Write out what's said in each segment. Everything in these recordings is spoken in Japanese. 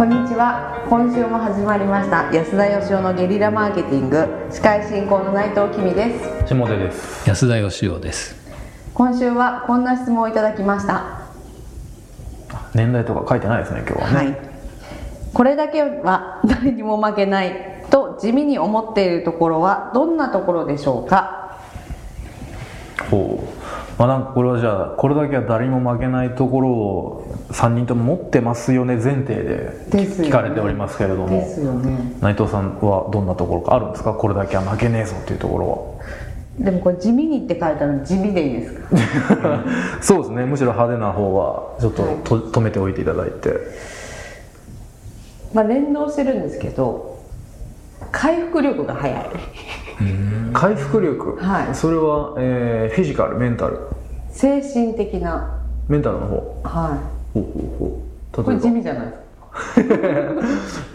こんにちは。今週も始まりました。安田義雄のゲリラマーケティング。司会進行の内藤君です。下出です。安田義雄です。今週はこんな質問をいただきました。年代とか書いてないですね今日はね、はい。これだけは誰にも負けない。と地味に思っているところはどんなところでしょうか？ほうまあなんかこれはじゃあこれだけは誰にも負けないところを3人とも持ってますよね前提で聞かれておりますけれども、ね。内藤さんはどんなところか？あるんですか？これだけは負けねえぞっていうところでもこれ地味にって書いてあるの地味でいいですか？は そうですね。むしろ派手な方はちょっとはい。と止めておいていただいて。まあ連動してるんですけど回復力が早い回復力、はい。それは、えーフィジカルメンタル。精神的な。メンタルの方。はほうほうほいこれ地味じゃないですか。ば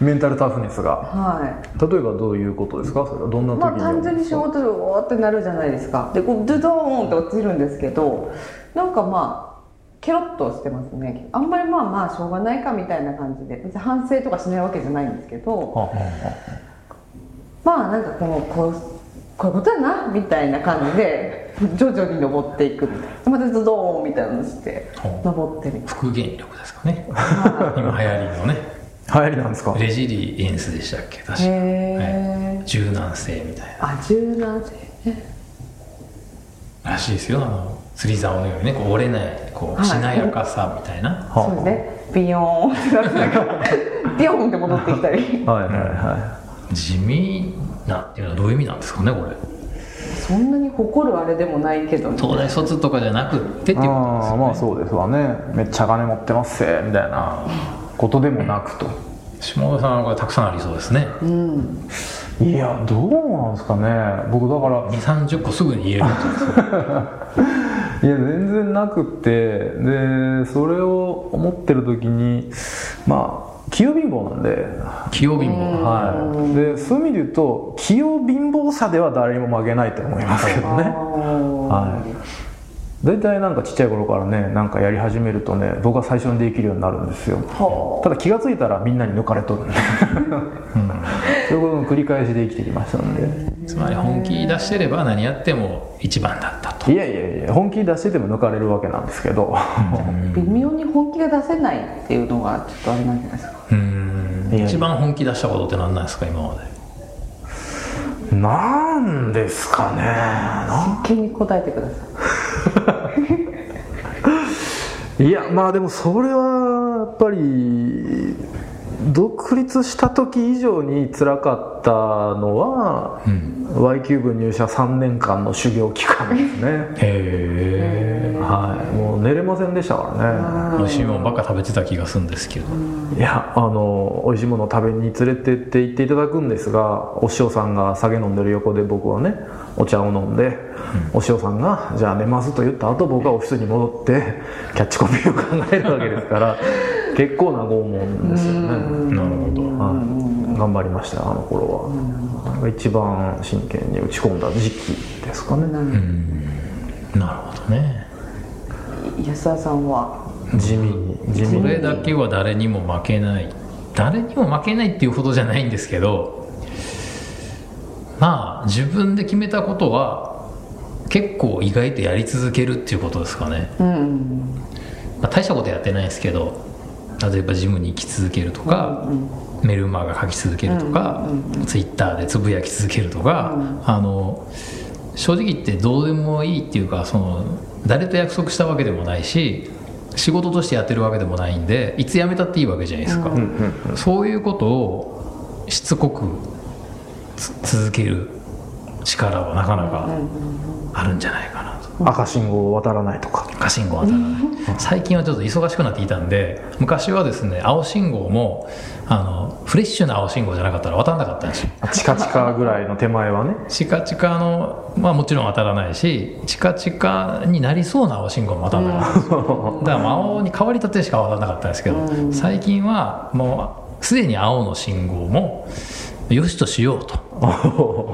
メンタルタフネスが。はい。例えばどういうことですか？それは。どんな時に？まあ単純に仕事でおーってなるじゃないですか。でこうドゥドーンって落ちるんですけどなんかまあケロッとしてますね。あんまりまあまあしょうがないかみたいな感じで。別に反省とかしないわけじゃないんですけど。はあはまあなんかこのこうこういうことやなみたいな感じで徐々に登っていく。みたいなまたドドーンみたいなのしてほ登ってみたい復元力ですかね。な今流行りのね。あ流行りなんですか？レジリエンスでしたっけ？確か、はい。柔軟性みたいな。あ柔軟性ね。らしいですよ。あの釣り竿のようにねこう折れないこはい。うしなやかさみたいな、はあ。そうですね。ビヨーンってなって ビヨーンって戻ってきたり。はいはいは地味なっていうのはどういう意味なんですかねこれ。そんなに誇るあれでもないけどね。東大卒とかじゃなくってっていういことですよね。ああまあそうですわね。めっちゃ金持ってますせみたいなことでもなくと。下田さんはこれたくさんありそうですね。うん。いやどうなんですかね。僕だから2 3 0個すぐに言える。いや全然なくって。でそれを思ってる時にまあ器用貧乏なんで。器用貧乏。はい。でそういう意味で言うと器用貧乏さでは誰にも負けないと思いますけどね。ははい大体なんかちっちゃい頃からねなんかやり始めるとね僕は最初にできるようになるんですよ。はただ気が付いたらみんなに抜かれとる。ん。でそういうことの繰り返しで生きてきましたんで。つまり本気出してれば何やっても一番だったと。いやいやいや本気出してても抜かれるわけなんですけど。微妙に本気が出せないっていうのがちょっとあれなんじゃないですか。うん。一番本気出したことって何なんですか今まで。なんですかね。な真剣に答えてくださいやまあでもそれはやっぱり独立した時以上に辛かったのは、うん。Y キューブ入社3年間の修行期間ですね。へえ寝れませんでしたからね。美味しいもんばっか食べてた気がするんですけど。いやあの美味しいものを食べに連れてって行っていただくんですがお塩さんが酒飲んでる横で僕はねお茶を飲んで、お塩さんが「じゃあ寝ます」と言った後僕はオフィスに戻ってキャッチコピーを考えるわけですから 結構な拷問ですよね、なるほど。はい、頑張りましたあの頃は、が一番真剣に打ち込んだ時期ですかね。なるほどね安田さんは？地味に地味に。これだけは誰にも負けない。誰にも負けないっていうほどじゃないんですけどまあ自分で決めたことは結構意外とやり続けるっていうことですかね、うんまあ、大したことやってないですけど例えばジムに行き続けるとか、メルマガ書き続けるとか、ツイッターでつぶやき続けるとか、あの正直言ってどうでもいいっていうかその誰と約束したわけでもないし仕事としてやってるわけでもないんでいつ辞めたっていいわけじゃないですか、そういうことをしつこくつ続ける力はなかなかあるんじゃないかな。と。赤信号を渡らないとか。赤信号渡らない。最近はちょっと忙しくなっていたんで昔はですね青信号もあのフレッシュな青信号じゃなかったら渡らなかったんですよ。チカチカぐらいの手前はね。チカチカのまあもちろん渡らないしチカチカになりそうな青信号も渡らなかったんですよ。だから青に変わりたてしか渡らなかったんですけど最近はもうすでに青の信号もよしとしようと。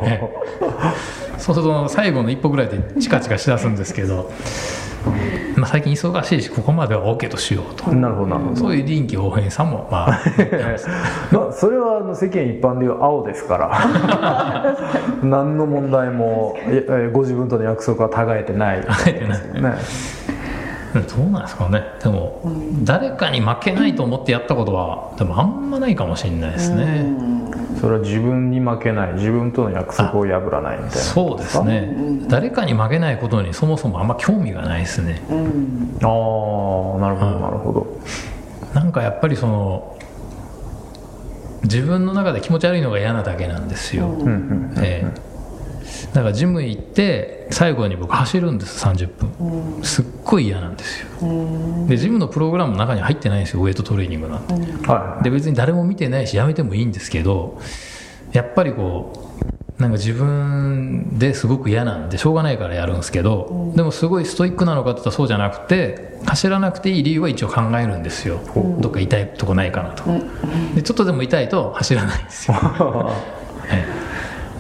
ね そうすると最後の一歩ぐらいでチカチカしだすんですけどまあ、最近忙しいしここまでは OK としようと。なるほどなるほど。そういう臨機応変さもまあ まあそれはあの世間一般でいう青ですから。何の問題もええご自分との約束はたがえてない。たがえてない。ねどうなんですかね。でも、誰かに負けないと思ってやったことはでもあんまないかもしれないですね、それは自分に負けない自分との約束を破らないみたいなそうですね、誰かに負けないことにそもそもあんま興味がないですね、ああなるほどなるほど。なんかやっぱりその自分の中で気持ち悪いのが嫌なだけなんですよ、うん。うんええ。だからジム行って最後に僕走るんです30分、すっごい嫌なんですよ、でジムのプログラムの中に入ってないんですよウエイトトレーニングなん。て、はで別に誰も見てないしやめてもいいんですけどやっぱりこうなんか自分ですごく嫌なんでしょうがないからやるんですけど、でもすごいストイックなのかって言ったらそうじゃなくて走らなくていい理由は一応考えるんですよ、どっか痛いとこないかなと、でちょっとでも痛いと走らないんですよ、え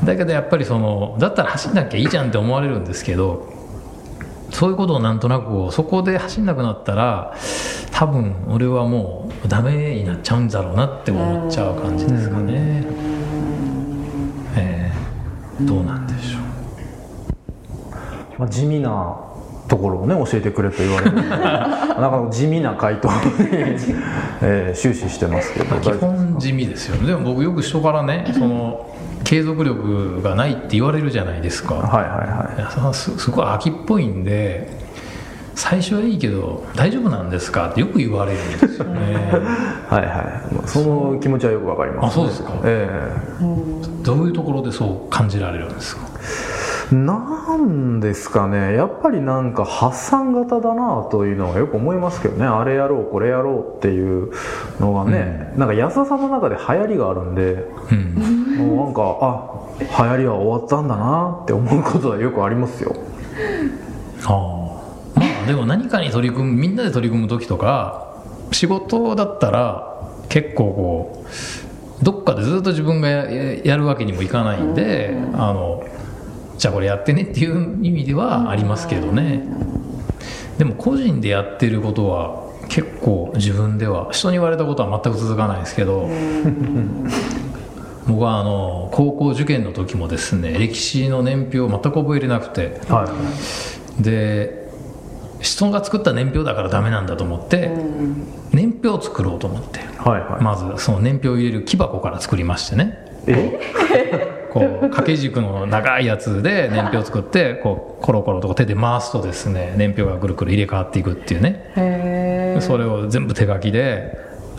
え。だけどやっぱりそのだったら走んなきゃいいじゃんって思われるんですけどそういうことをなんとなくそこで走んなくなったら多分俺はもうダメになっちゃうんだろうなって思っちゃう感じですかね、ええどうなんでしょう。まあ、地味なところをね教えてくれと言われる なか地味な回答に、えー終始してますけど。基本地味ですよね。でも僕よく人からねその継続力がないって言われるじゃないですか、はいはいはい。すすごい秋っぽいんで最初はいいけど大丈夫なんですか？ってよく言われるんですよね。はいはい。まあその気持ちはよくわかります、あそうですか。えどういうところでそう感じられるんですか？えなんですかね。やっぱりなんか発散型だなというのはよく思いますけどね。あれやろうこれやろうっていうのがね、なんか安田さんの中で流行りがあるんで。うん。もうなんかあ流行りは終わったんだなって思うことはよくありますよ。ああ。まあでも何かに取り組むみんなで取り組む時とか仕事だったら結構こうどっかでずっと自分がやややるわけにもいかないんで、あのじゃあこれやってねっていう意味ではありますけどね、でも個人でやってることは結構自分では人に言われたことは全く続かないですけど、僕はあの高校受験の時もですね歴史の年表を全く覚えれなくて。はい。で人が作った年表だからダメなんだと思って、年表を作ろうと思って。はいはい、まずその年表を入れる木箱から作りましてね。え？こう掛け軸の長いやつで年表を作ってこうコロコロと手で回すとですね年表がぐるぐる入れ替わっていくっていうね。それを全部手書きで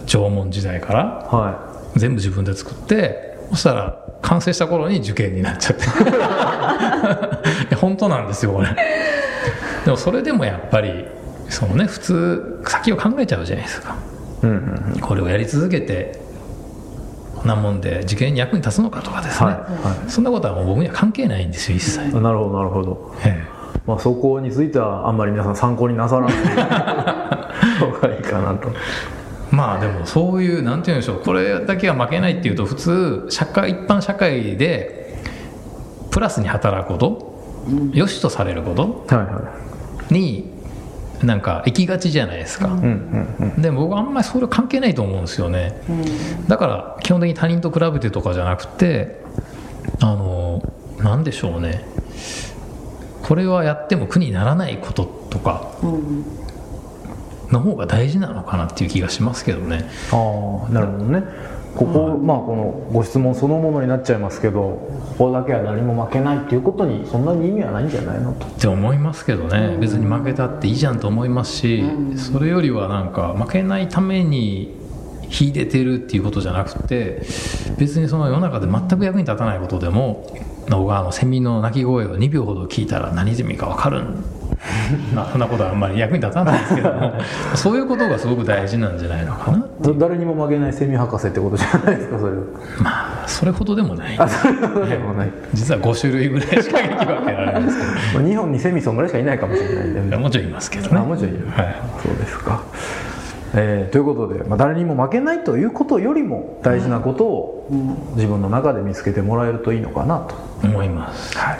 縄文時代からは全部自分で作ってそしたら完成した頃に受験になっちゃって。本当なんですよこれ。でもそれでもやっぱりそのね普通先を考えちゃうじゃないですか。い、うんうんうん、これをやり続けてなもんで受験に役に立つのかとかですね、はいはそんなことはもう僕には関係ないんですよ一切、いなるほどなるほど。えまあそこについてはあんまり皆さん参考になさらない。方がいいかなと。えまあでもそういうなんて言うんでしょう。これだけは負けないっていうと普通社会一般社会でプラスに働くこと、良しとされることになんか行きがちじゃないですか、いうんうんうん。でも僕はあんまりそれ関係ないと思うんですよね、だから基本的に他人と比べてとかじゃなくてあのなんでしょうね。これはやっても苦にならないこととかの方が大事なのかなっていう気がしますけどね。ああなるほどねここ、まあこのご質問そのものになっちゃいますけどここだけは何も負けないっていうことにそんなに意味はないんじゃないのと。って思いますけどね。別に負けたっていいじゃんと思いますしそれよりはなんか負けないために秀でてるっていうことじゃなくて別にその世の中で全く役に立たないことでも僕はあのセミの鳴き声を2秒ほど聞いたら何ゼミか分かるんまあそんなことはあんまり役に立たないですけども。そういうことがすごく大事なんじゃないのかなだ誰にも負けないセミ博士ってことじゃないですかそれは。まあそれほどでもない。あそれほどでもない、実は5種類ぐらいしか撃破けられないですけ まあ、日本にセミソンぐらいしかいないかもしれない。んでどもちろんいますけどね。あもちろんいる、はい。そうですか、えーということで、まあ、誰にも負けないということよりも大事なことを自分の中で見つけてもらえるといいのかなと、思います。はい、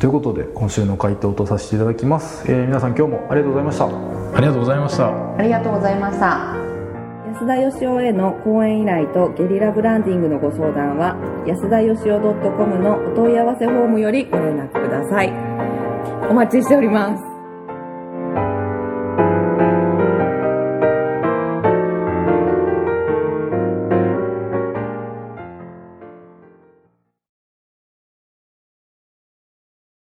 ということで今週の回答とさせていただきます、えー皆さん今日もありがとうございました。ありがとうございました。ありがとうございました。安田義雄への講演依頼とゲリラブランディングのご相談は安田義雄 .com のお問い合わせフォームよりご連絡ください。お待ちしております